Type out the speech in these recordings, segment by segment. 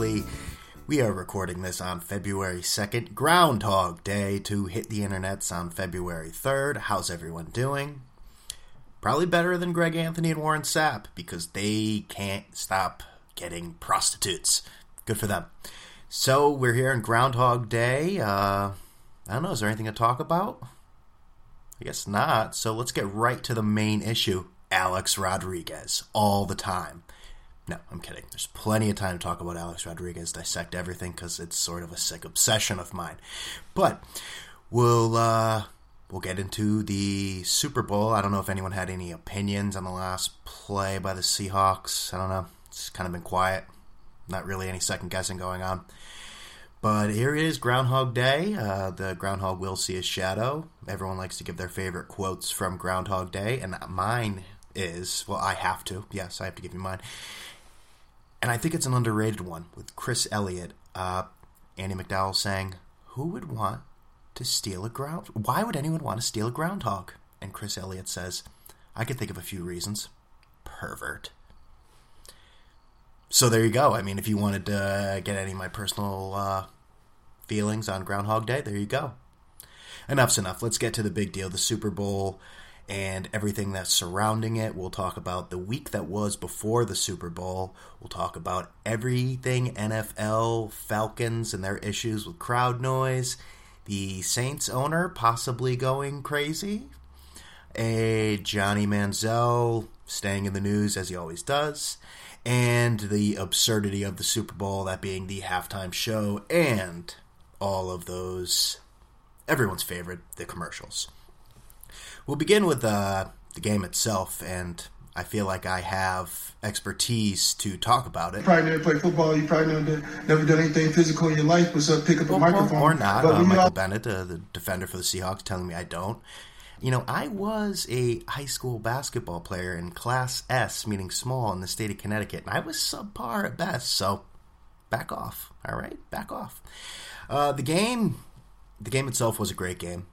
Buckley. We are recording this on February 2nd, Groundhog Day, to hit the internets on February 3rd. How's everyone doing? Probably better than Greg Anthony and Warren Sapp because they can't stop getting prostitutes. Good for them. So we're here on Groundhog Day. Uh, I don't know. Is there anything to talk about? I guess not. So let's get right to the main issue Alex Rodriguez all the time. No, I'm kidding. There's plenty of time to talk about Alex Rodriguez, dissect everything because it's sort of a sick obsession of mine. But we'll uh, we'll get into the Super Bowl. I don't know if anyone had any opinions on the last play by the Seahawks. I don't know. It's kind of been quiet. Not really any second guessing going on. But here it is, Groundhog Day. Uh, the groundhog will see his shadow. Everyone likes to give their favorite quotes from Groundhog Day, and mine is well, I have to. Yes, I have to give you mine. And I think it's an underrated one with Chris Elliott. Uh, Andie MacDowell saying, "Who would want to steal a ground? Why would anyone want to steal a groundhog?" And Chris Elliott says, "I could think of a few reasons. Pervert." So there you go. I mean, if you wanted to get any of my personal uh, feelings on Groundhog Day, there you go. Enough's enough. Let's get to the big deal the Super Bowl and everything that's surrounding it. We'll talk about the week that was before the Super Bowl. We'll talk about everything NFL, Falcons, and their issues with crowd noise. The Saints owner possibly going crazy. A Johnny Manziel staying in the news as he always does and the absurdity of the Super Bowl, that being the halftime show, and all of those, everyone's favorite, the commercials. We'll begin with uh, the game itself, and I feel like I have expertise to talk about it. You probably never played football. You probably never, never done anything physical in your life besides pick up a microphone. Or not. Uh, Michael all... Bennett, uh, the defender for the Seahawks, telling me I don't. You know, I was a high school basketball player in Class S, meaning small, in the state of Connecticut, and I was subpar at best. So, back off. All right, back off. Uh, the game, the game itself was a great game.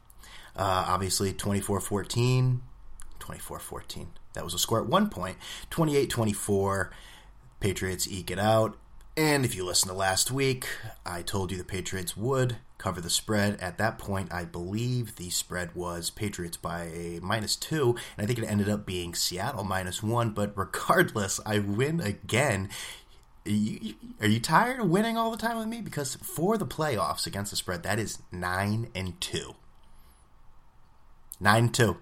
Uh, obviously, 24-14, 24-14. That was a score at one point. 28-24. Patriots eke it out. And if you listen to last week, I told you the Patriots would cover the spread. At that point, I believe the spread was Patriots by a minus two, and I think it ended up being Seattle minus one. But regardless, I win again. You, are you tired of winning all the time with me? Because for the playoffs against the spread, that is nine and two. Nine and two.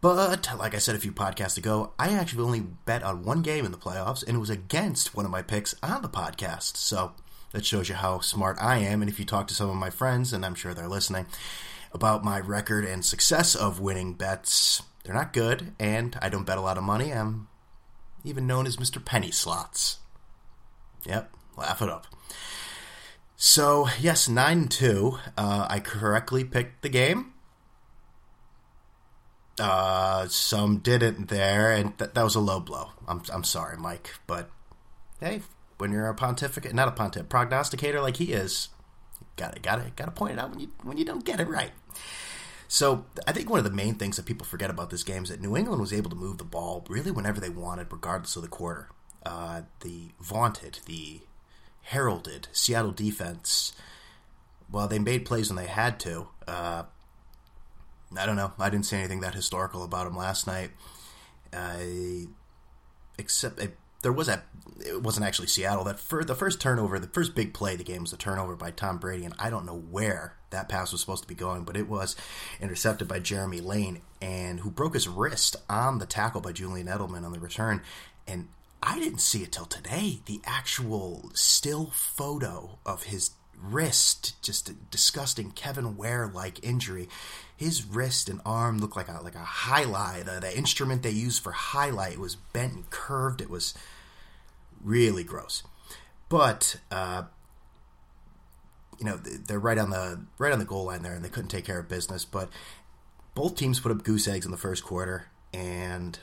But like I said a few podcasts ago, I actually only bet on one game in the playoffs, and it was against one of my picks on the podcast. So that shows you how smart I am. And if you talk to some of my friends, and I'm sure they're listening, about my record and success of winning bets, they're not good, and I don't bet a lot of money. I'm even known as Mr. Penny Slots. Yep, laugh it up. So yes, nine two. Uh, I correctly picked the game. Uh, some didn't there, and th- that was a low blow. I'm I'm sorry, Mike, but hey, when you're a pontificate, not a pontificate, prognosticator like he is, gotta gotta gotta point it out when you when you don't get it right. So I think one of the main things that people forget about this game is that New England was able to move the ball really whenever they wanted, regardless of the quarter. Uh, the vaunted, the heralded Seattle defense, while they made plays when they had to, uh, I don't know. I didn't see anything that historical about him last night. Uh, except there was that. It wasn't actually Seattle. That for the first turnover, the first big play of the game was a turnover by Tom Brady, and I don't know where that pass was supposed to be going, but it was intercepted by Jeremy Lane, and who broke his wrist on the tackle by Julian Edelman on the return. And I didn't see it till today. The actual still photo of his wrist, just a disgusting Kevin Ware like injury his wrist and arm looked like a like a highlight. The, the instrument they used for highlight was bent and curved. It was really gross. But uh, you know they're right on the right on the goal line there, and they couldn't take care of business. But both teams put up goose eggs in the first quarter, and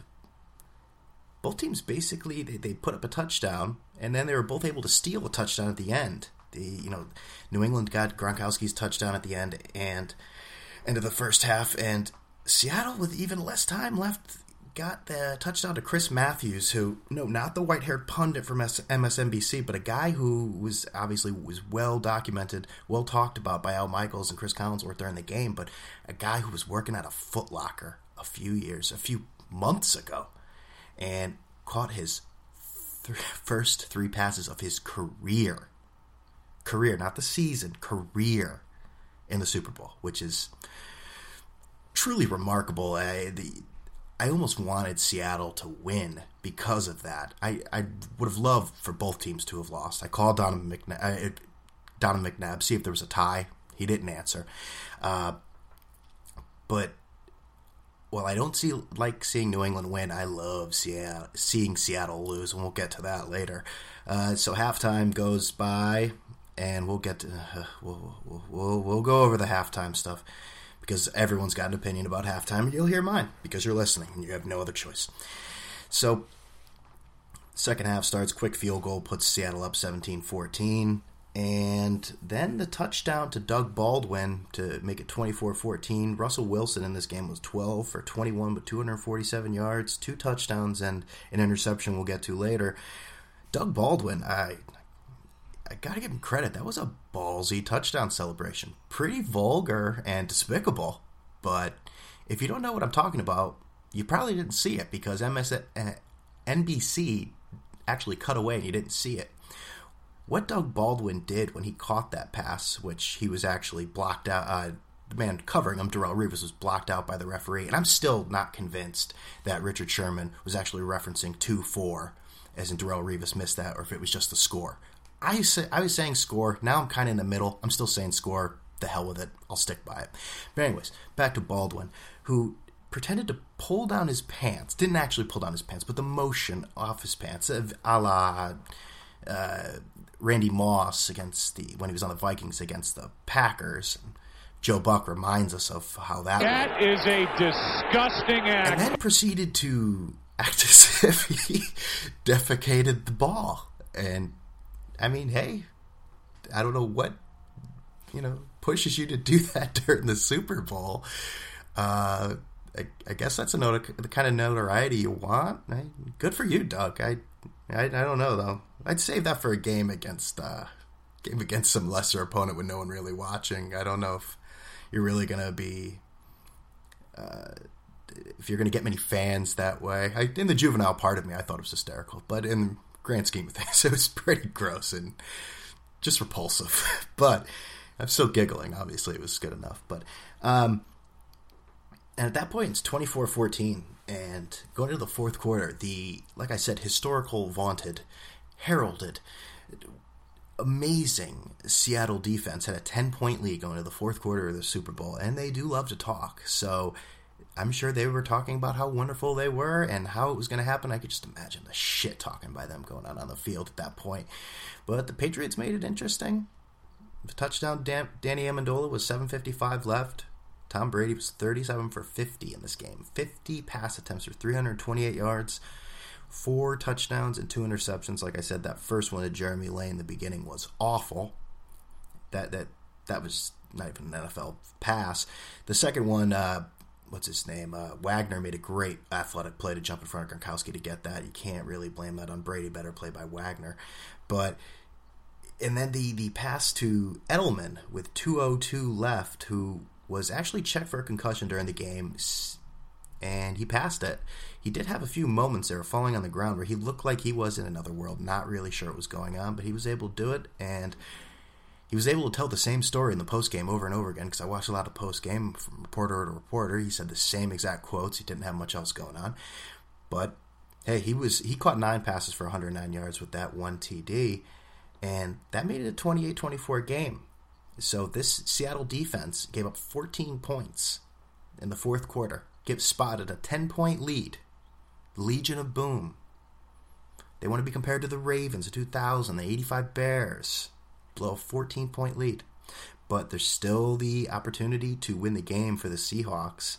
both teams basically they, they put up a touchdown, and then they were both able to steal a touchdown at the end. You know New England got Gronkowski's touchdown at the end, and end of the first half, and Seattle with even less time left got the touchdown to Chris Matthews, who no, not the white-haired pundit from MSNBC, but a guy who was obviously was well documented, well talked about by Al Michaels and Chris Collinsworth during the game, but a guy who was working at a Foot Locker a few years, a few months ago, and caught his first three passes of his career, career, not the season, career in the Super Bowl, which is truly remarkable. I, the, I almost wanted Seattle to win because of that. I, I would have loved for both teams to have lost. I called Donovan McNabb, uh, Donovan McNabb see if there was a tie. He didn't answer. Uh, but well, I don't see like seeing New England win. I love Seattle, seeing Seattle lose, and we'll get to that later. Uh, so halftime goes by, and we'll get to uh, we'll, we'll, we'll we'll go over the halftime stuff because everyone's got an opinion about halftime, and you'll hear mine because you're listening and you have no other choice. So, second half starts, quick field goal puts Seattle up 17 14. And then the touchdown to Doug Baldwin to make it 24 14. Russell Wilson in this game was 12 for 21, but 247 yards, two touchdowns, and an interception we'll get to later. Doug Baldwin, I I gotta give him credit. That was a ballsy touchdown celebration. Pretty vulgar and despicable, but if you don't know what I'm talking about, you probably didn't see it because MS NBC actually cut away and you didn't see it. What Doug Baldwin did when he caught that pass, which he was actually blocked out, uh, the man covering him, Darrelle Revis, was blocked out by the referee, and I'm still not convinced that Richard Sherman was actually referencing 2 4, as in Darrelle Revis missed that, or if it was just the score. I say I was saying score. Now I'm kind of in the middle. I'm still saying score. The hell with it. I'll stick by it. But anyways, back to Baldwin, who pretended to pull down his pants. Didn't actually pull down his pants, but the motion off his pants, a la uh, Randy Moss against the when he was on the Vikings against the Packers. Joe Buck reminds us of how that. That went. is a disgusting act. And then proceeded to act as if he defecated the ball and I mean, hey, I don't know what you know pushes you to do that during the Super Bowl. Uh, I, I, guess that's a note, the kind of notoriety you want. I, good for you, Doug. I, I, I don't know though. I'd save that for a game against uh, game against some lesser opponent with no one really watching. I don't know if you're really gonna be. Uh, if you're going to get many fans that way, I, in the juvenile part of me, I thought it was hysterical. But in grand scheme of things, it was pretty gross and just repulsive. but I'm still giggling. Obviously, it was good enough. But um, and at that point, it's 24-14, and going into the fourth quarter, the like I said, historical, vaunted, heralded, amazing Seattle defense had a 10 point lead going into the fourth quarter of the Super Bowl, and they do love to talk. So I'm sure they were talking about how wonderful they were and how it was going to happen. I could just imagine the shit talking by them going on on the field at that point. But the Patriots made it interesting. The touchdown, Dan- Danny Amendola was 7:55 left. Tom Brady was 37 for 50 in this game. 50 pass attempts for 328 yards, four touchdowns and two interceptions. Like I said, that first one to Jeremy Lane in the beginning was awful. That that that was not even an NFL pass. The second one, uh, what's his name? Uh, Wagner made a great athletic play to jump in front of Gronkowski to get that. You can't really blame that on Brady. Better play by Wagner, but and then the the pass to Edelman with 2:02 left, who was actually checked for a concussion during the game, and he passed it. He did have a few moments there, falling on the ground, where he looked like he was in another world, not really sure what was going on, but he was able to do it and he was able to tell the same story in the post game over and over again because I watched a lot of post game from reporter to reporter. He said the same exact quotes. He didn't have much else going on, but hey, he was he caught nine passes for 109 yards with that one TD, and that made it a 28-24 game. So this Seattle defense gave up 14 points in the fourth quarter. Give spotted a 10 point lead. Legion of Boom. They want to be compared to the Ravens of 2000, the 85 Bears blow a 14 point lead. But there's still the opportunity to win the game for the Seahawks.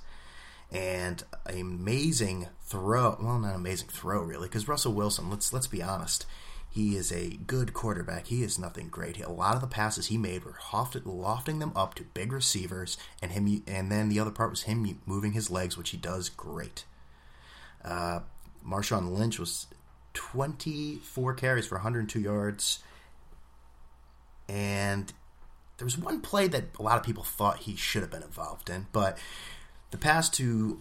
And amazing throw. Well, not amazing throw, really, because Russell Wilson, let's let's be honest. He is a good quarterback. He is nothing great. A lot of the passes he made were lofting them up to big receivers, and him. And then the other part was him moving his legs, which he does great. Uh, Marshawn Lynch was 24 carries for 102 yards. And there was one play that a lot of people thought he should have been involved in, but the pass to,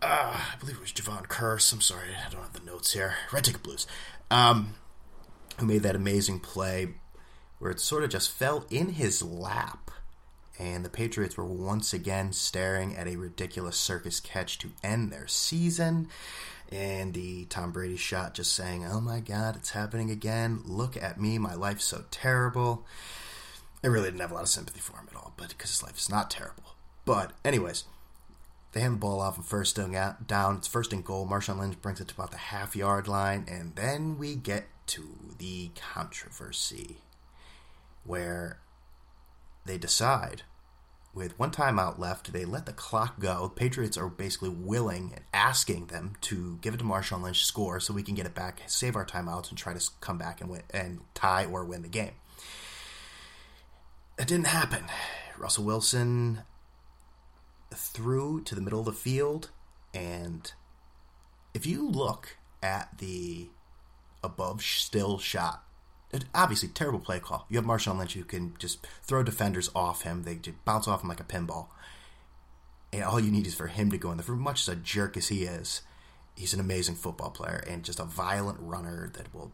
uh, I believe it was Javon Kearse. I'm sorry, I don't have the notes here. Red Ticket Blues, um, who made that amazing play where it sort of just fell in his lap. And the Patriots were once again staring at a ridiculous circus catch to end their season. And the Tom Brady shot just saying, Oh my God, it's happening again. Look at me. My life's so terrible. I really didn't have a lot of sympathy for him at all, but because his life is not terrible. But, anyways, they hand the ball off and first down. It's first and goal. Marshawn Lynch brings it to about the half yard line, and then we get to the controversy where they decide with one timeout left, they let the clock go. Patriots are basically willing and asking them to give it to Marshawn Lynch, score, so we can get it back, save our timeouts, and try to come back and win and tie or win the game. It didn't happen. Russell Wilson threw to the middle of the field, and if you look at the above still shot, obviously terrible play call. You have Marshawn Lynch who can just throw defenders off him; they just bounce off him like a pinball. And all you need is for him to go in there. For much as a jerk as he is, he's an amazing football player and just a violent runner that will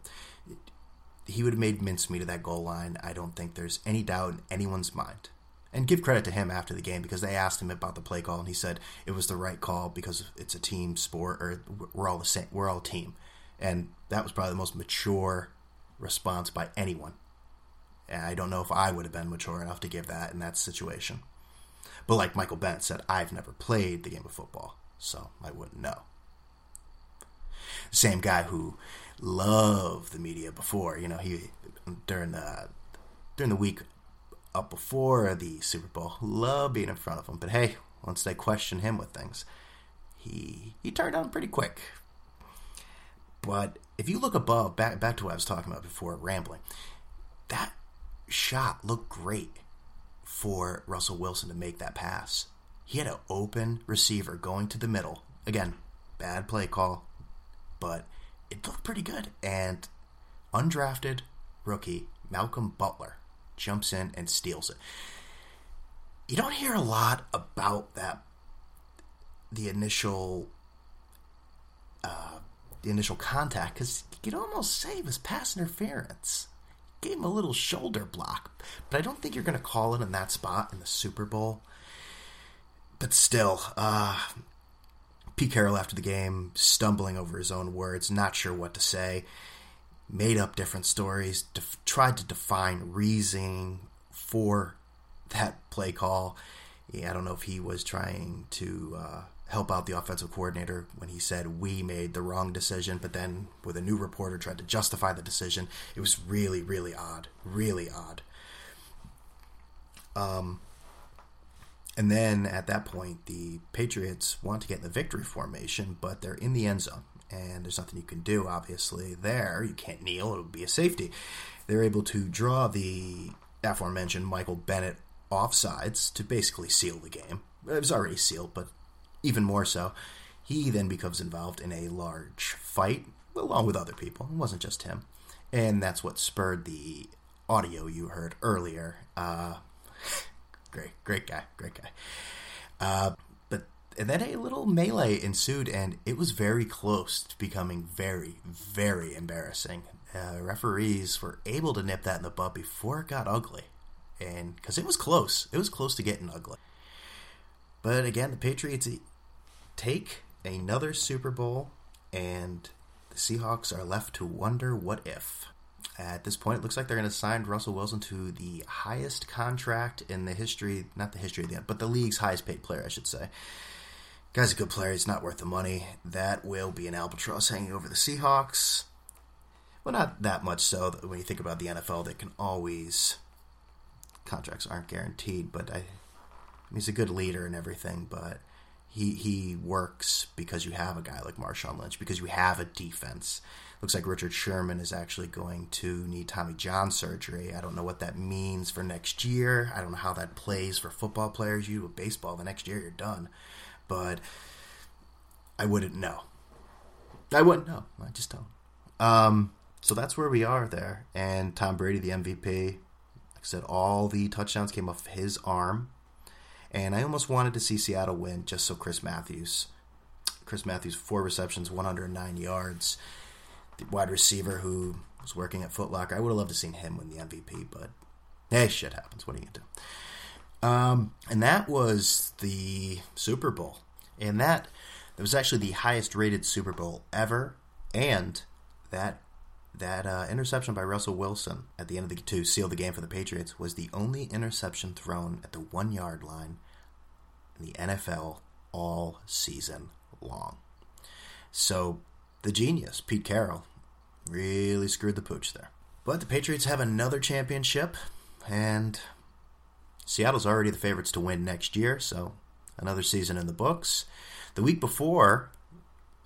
he would have made mincemeat of that goal line. I don't think there's any doubt in anyone's mind. And give credit to him after the game because they asked him about the play call and he said it was the right call because it's a team sport or we're all the same, we're all team. And that was probably the most mature response by anyone. And I don't know if I would have been mature enough to give that in that situation. But like Michael Bennett said, I've never played the game of football, so I wouldn't know. Same guy who loved the media before. You know, he during the during the week up before the Super Bowl, loved being in front of them. But hey, once they questioned him with things, he he turned on pretty quick. But if you look above, back back to what I was talking about before, rambling, that shot looked great for Russell Wilson to make that pass. He had an open receiver going to the middle. Again, bad play call, but it looked pretty good. And undrafted rookie Malcolm Butler jumps in and steals it. You don't hear a lot about that. The initial, uh, the initial contact, because you could almost say it was pass interference. Gave him a little shoulder block, but I don't think you're going to call it in that spot in the Super Bowl. But still, uh, Pete Carroll after the game, stumbling over his own words, not sure what to say, made up different stories, def- tried to define reasoning for that play call. Yeah, I don't know if he was trying to uh, help out the offensive coordinator when he said we made the wrong decision, but then with a new reporter tried to justify the decision. It was really, really odd. Really odd. Um, and then at that point, the Patriots want to get in the victory formation, but they're in the end zone. And there's nothing you can do, obviously, there. You can't kneel, it would be a safety. They're able to draw the aforementioned Michael Bennett offsides to basically seal the game. It was already sealed, but even more so. He then becomes involved in a large fight along with other people. It wasn't just him. And that's what spurred the audio you heard earlier. Uh, great, great guy, great guy. Uh, but and then a little melee ensued, and it was very close to becoming very, very embarrassing. Uh, referees were able to nip that in the bud before it got ugly, and because it was close, it was close to getting ugly. But again, the Patriots take another Super Bowl, and the Seahawks are left to wonder what if. At this point, it looks like they're going to sign Russell Wilson to the highest contract in the history, not the history of the, but the league's highest paid player, I should say. Guy's a good player. He's not worth the money. That will be an albatross hanging over the Seahawks. Well, not that much so. When you think about the NFL, they can always contracts aren't guaranteed, but I, he's a good leader and everything. But he he works because you have a guy like Marshawn Lynch, because you have a defense. Looks like Richard Sherman is actually going to need Tommy John surgery. I don't know what that means for next year. I don't know how that plays for football players. You do baseball the next year, you're done. But I wouldn't know. I wouldn't know. I just don't. Um, so that's where we are there. And Tom Brady, the MVP, like I said, all the touchdowns came off his arm. And I almost wanted to see Seattle win just so Chris Matthews. Chris Matthews, four receptions, 109 yards. The wide receiver who was working at Footlocker. I would have loved to seen him win the MVP, but hey, shit happens. What are you gonna do? Um, and that was the Super Bowl, and that that was actually the highest rated Super Bowl ever, and that that uh, interception by Russell Wilson at the end of the to seal the game for the Patriots was the only interception thrown at the one yard line in the NFL all season long. So the genius Pete Carroll really screwed the pooch there. But the Patriots have another championship, and Seattle's already the favorites to win next year, so another season in the books. The week before,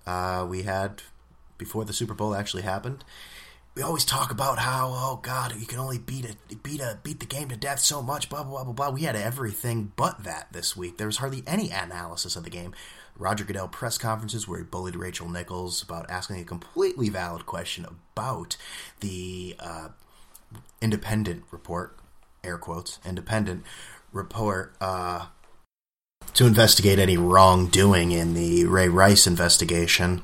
uh, we had before the Super Bowl actually happened. We always talk about how, oh God, you can only beat a beat a beat the game to death so much, blah blah blah blah blah. We had everything but that this week. There was hardly any analysis of the game. Roger Goodell press conferences where he bullied Rachel Nichols about asking a completely valid question about the uh, independent report, air quotes, independent report uh, to investigate any wrongdoing in the Ray Rice investigation.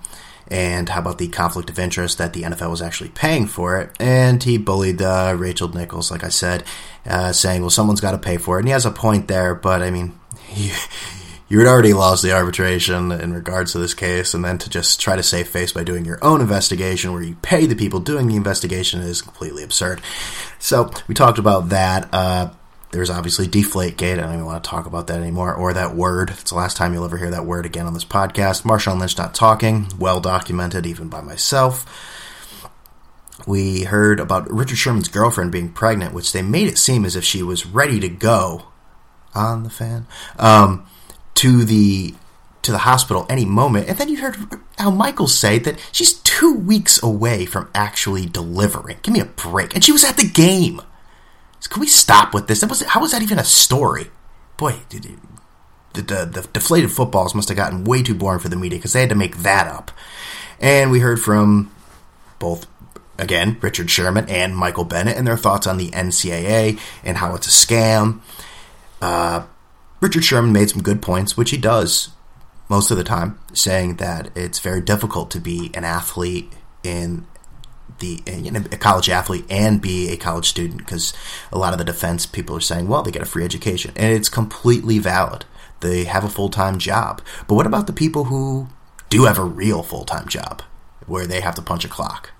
And how about the conflict of interest that the NFL was actually paying for it? And he bullied uh, Rachel Nichols, like I said, uh, saying, well, someone's got to pay for it. And he has a point there, but I mean, you had already lost the arbitration in regards to this case, and then to just try to save face by doing your own investigation where you pay the people doing the investigation is completely absurd. So we talked about that. Uh, there's obviously Deflategate. I don't even want to talk about that anymore, or that word. It's the last time you'll ever hear that word again on this podcast. Marshawn Lynch not talking, well documented even by myself. We heard about Richard Sherman's girlfriend being pregnant, which they made it seem as if she was ready to go on the fan um, to the to the hospital any moment. And then you heard Al Michaels say that she's two weeks away from actually delivering. Give me a break. And she was at the game. So can we stop with this? That was how was that even a story? Boy, did the, the, the deflated footballs must have gotten way too boring for the media because they had to make that up. And we heard from both, again, Richard Sherman and Michael Bennett and their thoughts on the NCAA and how it's a scam. Uh, Richard Sherman made some good points, which he does most of the time, saying that it's very difficult to be an athlete in the a college athlete and be a college student because a lot of the defense people are saying, well, they get a free education, and it's completely valid. They have a full time job, but what about the people who do have a real full time job where they have to punch a clock?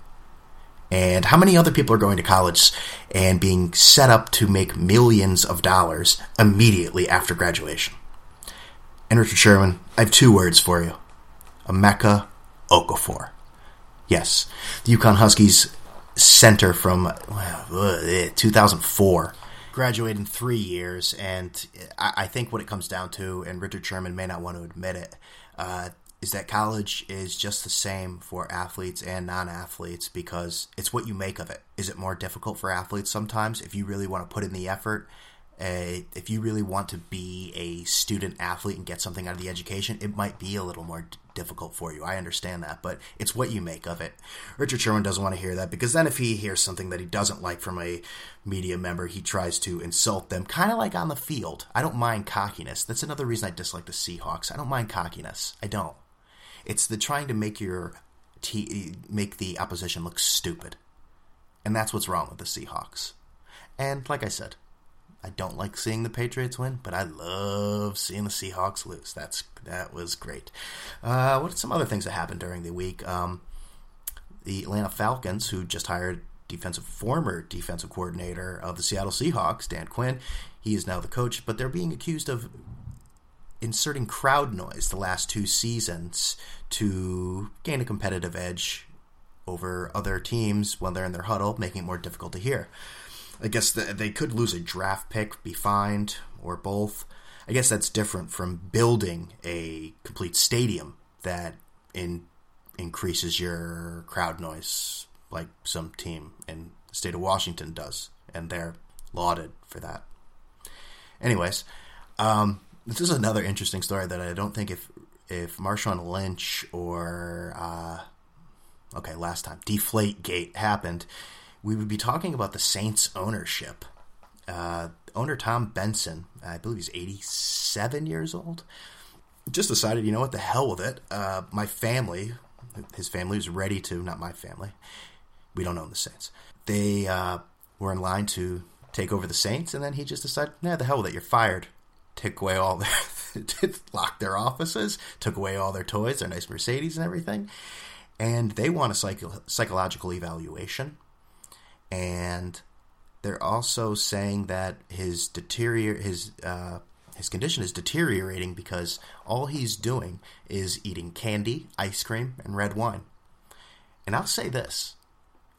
And how many other people are going to college and being set up to make millions of dollars immediately after graduation? And Richard Sherman, I have two words for you. Emeka Okafor. Yes, the UConn Huskies center from uh, 2004 graduated in three years, and I think what it comes down to, and Richard Sherman may not want to admit it, uh, is that college is just the same for athletes and non-athletes because it's what you make of it. Is it more difficult for athletes sometimes if you really want to put in the effort? Uh, if you really want to be a student athlete and get something out of the education, it might be a little more d- difficult for you. I understand that, but it's what you make of it. Richard Sherman doesn't want to hear that because then if he hears something that he doesn't like from a media member, he tries to insult them, kind of like on the field. I don't mind cockiness. That's another reason I dislike the Seahawks. I don't mind cockiness. I don't. It's the trying to make your t- make the opposition look stupid, and that's what's wrong with the Seahawks. And like I said, I don't like seeing the Patriots win, but I love seeing the Seahawks lose. That's that was great. Uh, what are some other things that happened during the week? Um, the Atlanta Falcons, who just hired defensive former defensive coordinator of the Seattle Seahawks, Dan Quinn, he is now the coach, but they're being accused of inserting crowd noise the last two seasons to gain a competitive edge over other teams when they're in their huddle, making it more difficult to hear. I guess the, they could lose a draft pick, be fined, or both. I guess that's different from building a complete stadium that in, increases your crowd noise, like some team in the state of Washington does, and they're lauded for that. Anyways, um, this is another interesting story that I don't think if if Marshawn Lynch or uh, okay, last time Deflate Gate happened, we would be talking about the Saints ownership. Uh, owner Tom Benson, I believe he's 87 years old, just decided, you know what, the hell with it. Uh, my family, his family was ready to, not my family, we don't own the Saints. They uh, were in line to take over the Saints, and then he just decided, nah, the hell with it, you're fired. Took away all their, locked their offices, took away all their toys, their nice Mercedes and everything, and they want a psycho- psychological evaluation, and they're also saying that his deterior his uh, his condition is deteriorating because all he's doing is eating candy, ice cream, and red wine. And I'll say this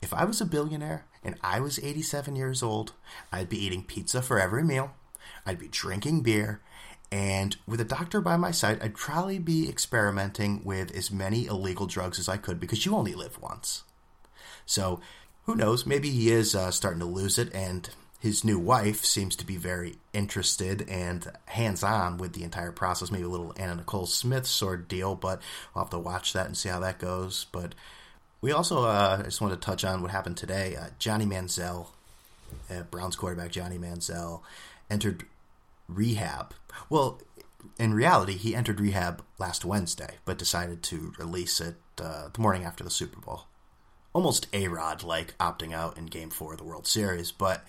if I was a billionaire and I was 87 years old, I'd be eating pizza for every meal, I'd be drinking beer, and with a doctor by my side, I'd probably be experimenting with as many illegal drugs as I could because you only live once. So, who knows? Maybe he is uh, starting to lose it, and his new wife seems to be very interested and hands on with the entire process. Maybe a little Anna Nicole Smith sort of deal, but we'll have to watch that and see how that goes. But we also uh, just wanted to touch on what happened today. Uh, Johnny Manziel, uh, Browns quarterback Johnny Manziel, entered rehab. Well, in reality, he entered rehab last Wednesday, but decided to release it uh, the morning after the Super Bowl. Almost A Rod like opting out in Game 4 of the World Series, but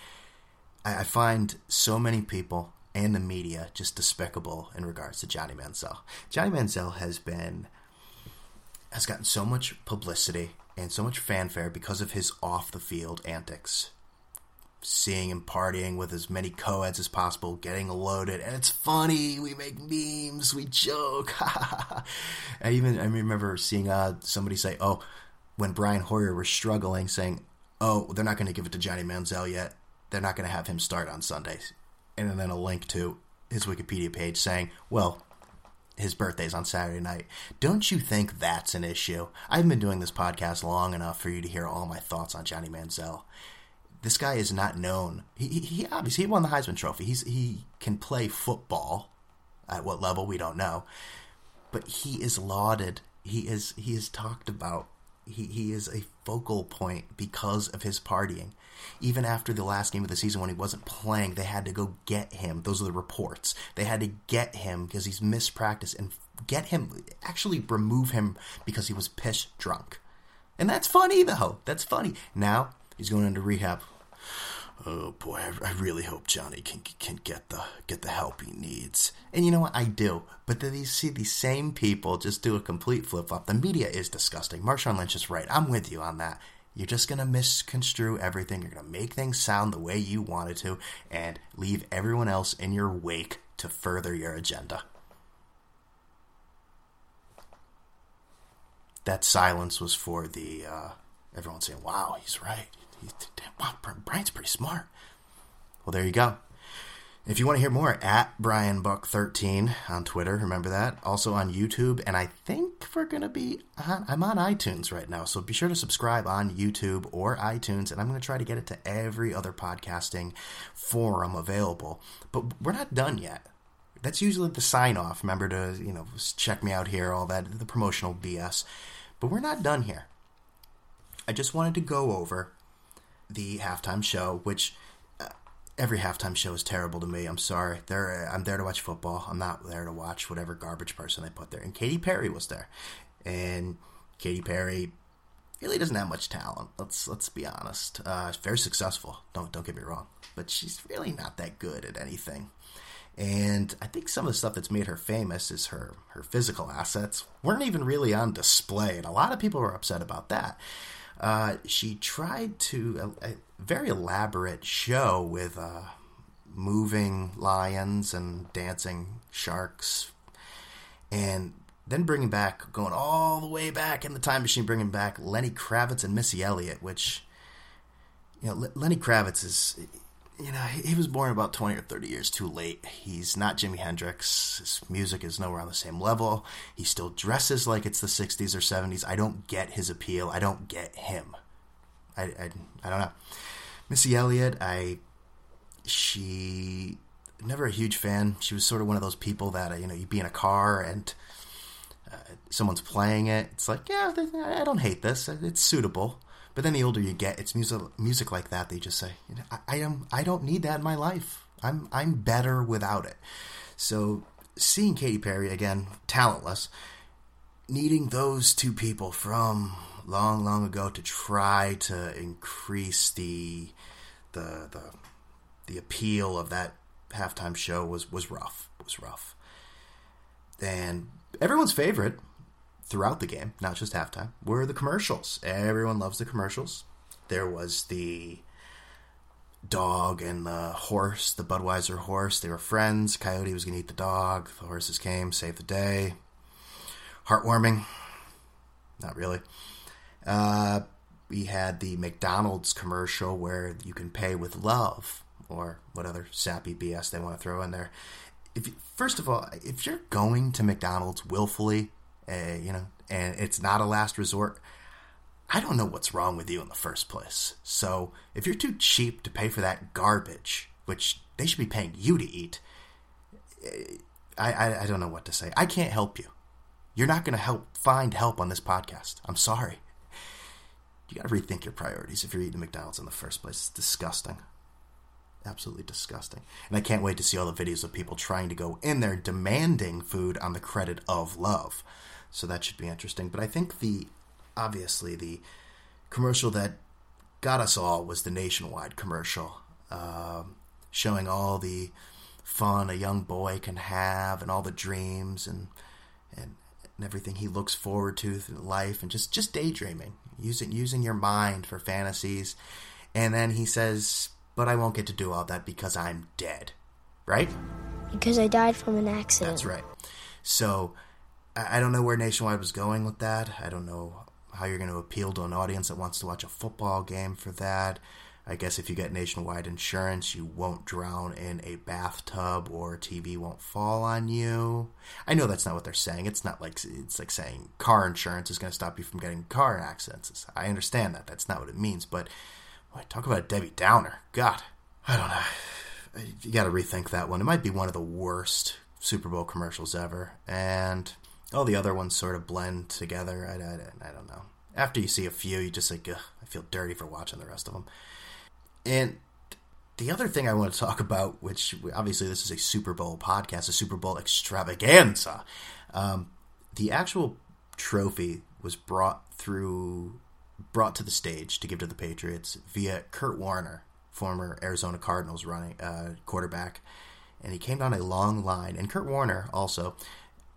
I, I find so many people and the media just despicable in regards to Johnny Manziel. Johnny Manziel has been has gotten so much publicity and so much fanfare because of his off the field antics. Seeing him partying with as many co-eds as possible, getting loaded, and it's funny. We make memes, we joke. I even I remember seeing uh, somebody say, "Oh, when Brian Hoyer was struggling, saying, "Oh, they're not going to give it to Johnny Manziel yet. They're not going to have him start on Sundays," and then a link to his Wikipedia page saying, "Well, his birthday's on Saturday night. Don't you think that's an issue? I've been doing this podcast long enough for you to hear all my thoughts on Johnny Manziel. This guy is not known. He, he, he obviously he won the Heisman Trophy. He's he can play football. At what level we don't know, but he is lauded. He is he is talked about. He he is a focal point because of his partying. Even after the last game of the season when he wasn't playing, they had to go get him. Those are the reports. They had to get him because he's missed practice and get him, actually remove him because he was piss drunk. And that's funny, though. That's funny. Now he's going into rehab. Oh boy, I, I really hope Johnny can can get the get the help he needs. And you know what? I do. But then you see these same people just do a complete flip flop. The media is disgusting. Marshawn Lynch is right. I'm with you on that. You're just to misconstrue everything. You're to make things sound the way you wanted to and leave everyone else in your wake to further your agenda. That silence was for the uh, everyone saying, "Wow, he's right. Wow, Brian's pretty smart." Well, there you go. If you want to hear more, at Brian Buck 13 on Twitter, remember that. Also on YouTube, and I think we're gonna be on, I'm on iTunes right now, so be sure to subscribe on YouTube or iTunes, and I'm gonna try to get it to every other podcasting forum available. But we're not done yet. That's usually the sign off. Remember to you know check me out here, all that the promotional BS. But we're not done here. I just wanted to go over the halftime show, which every halftime show is terrible to me. I'm sorry. There, I'm there to watch football. I'm not there to watch whatever garbage person they put there. And Katy Perry was there, and Katy Perry really doesn't have much talent. Let's let's be honest. Uh, very successful. Don't don't get me wrong, but she's really not that good at anything. And I think some of the stuff that's made her famous is her her physical assets weren't even really on display, and a lot of people were upset about that. Uh, she tried to a, a, very elaborate show with uh, moving lions and dancing sharks, and then bringing back, going all the way back in the time machine, bringing back Lenny Kravitz and Missy Elliott, which you know Lenny Kravitz is you know, he was born about 20 or 30 years too late. He's not Jimi Hendrix. His music is nowhere on the same level. He still dresses like it's the 60s or 70s. I don't get his appeal. I don't get him. I, I, I don't know. Missy Elliott, I, she, never a huge fan. She was sort of one of those people that, you know, you'd be in a car and uh, someone's playing it. It's like, yeah, I don't hate this. It's suitable. But then the older you get, it's music music like that. They just say, I, I am I don't need that in my life. I'm I'm better without it. So seeing Katy Perry again, talentless, needing those two people from long, long ago to try to increase the the the the appeal of that halftime show was was rough. Was rough. And everyone's favorite throughout the game, not just halftime, were the commercials. Everyone loves the commercials. There was the dog and the horse, the Budweiser horse. They were friends. Coyote was going to eat the dog. The horses came, saved the day. Heartwarming. Not really. Uh, we had the McDonald's commercial where you can pay with love or what other sappy BS they want to throw in there. If you, first of all, if you're going to McDonald's willfully, uh, you know, and it's not a last resort, I don't know what's wrong with you in the first place. So if you're too cheap to pay for that garbage, which they should be paying you to eat, eh, I, I, I don't know what to say. I can't help you. You're not going to help find help on this podcast. I'm sorry. You got to rethink your priorities if you're eating McDonald's in the first place. It's disgusting. Absolutely disgusting. And I can't wait to see all the videos of people trying to go in there demanding food on the credit of love. So that should be interesting. But I think the obviously the commercial that got us all was the nationwide commercial, um, showing all the fun a young boy can have and all the dreams and and, and everything he looks forward to in life and just just daydreaming, using using your mind for fantasies. And then he says, "But I won't get to do all that because I'm dead." Right? Because I died from an accident. That's right. So I don't know where Nationwide was going with that. I don't know how you're going to appeal to an audience that wants to watch a football game for that. I guess if you get nationwide insurance, you won't drown in a bathtub or TV won't fall on you. I know that's not what they're saying. It's not like it's like saying car insurance is going to stop you from getting car accidents. I understand that. That's not what it means. But boy, talk about a Debbie Downer. God, I don't know. You got to rethink that one. It might be one of the worst Super Bowl commercials ever, and all the other ones sort of blend together. I, I, I don't know. After you see a few, you just like, I feel dirty for watching the rest of them. And the other thing I want to talk about, which obviously this is a Super Bowl podcast, a Super Bowl extravaganza. Um, the actual trophy was brought through, brought to the stage to give to the Patriots via Kurt Warner, former Arizona Cardinals running uh, quarterback, and he came down a long line. And Kurt Warner also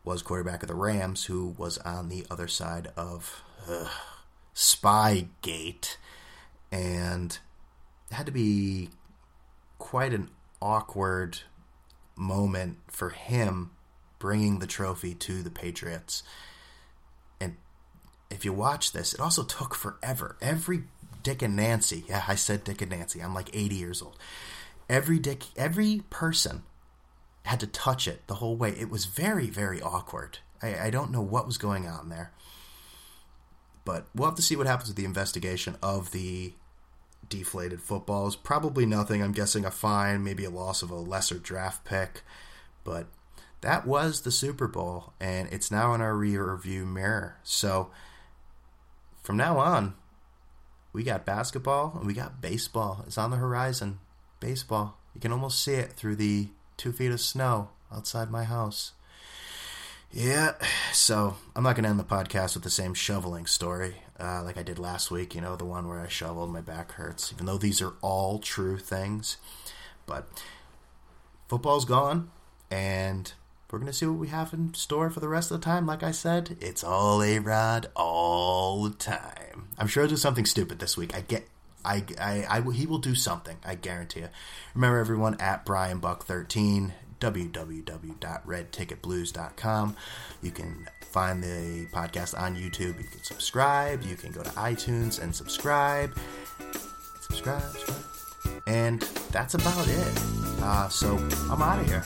was quarterback of the Rams, who was on the other side of uh, Spygate, and it had to be quite an awkward moment for him bringing the trophy to the Patriots. And if you watch this, it also took forever. Every Dick and Nancy, yeah, I said Dick and Nancy. I'm like 80 years old. Every Dick, every person had to touch it the whole way. It was very, very awkward. I, I don't know what was going on there. But we'll have to see what happens with the investigation of the deflated footballs. Probably nothing. I'm guessing a fine, maybe a loss of a lesser draft pick. But that was the Super Bowl, and it's now in our rear view mirror. So from now on, we got basketball and we got baseball. It's on the horizon. Baseball. You can almost see it through the two feet of snow outside my house. Yeah, so I'm not going to end the podcast with the same shoveling story uh, like I did last week, you know, the one where I shoveled, my back hurts, even though these are all true things. But football's gone, and we're going to see what we have in store for the rest of the time. Like I said, it's all A Rod all the time. I'm sure I'll do something stupid this week. I get I, I, I, he will do something. I guarantee you. Remember, everyone at Brian Buck 13 www.redticketblues.com. You can find the podcast on YouTube. You can subscribe. You can go to iTunes and subscribe. Subscribe, subscribe. And that's about it. Uh, so I'm out of here.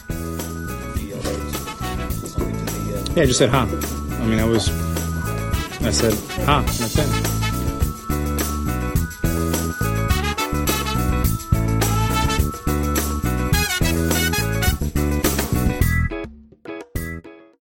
Yeah, I just said huh. I mean, I was. I said huh. That's it.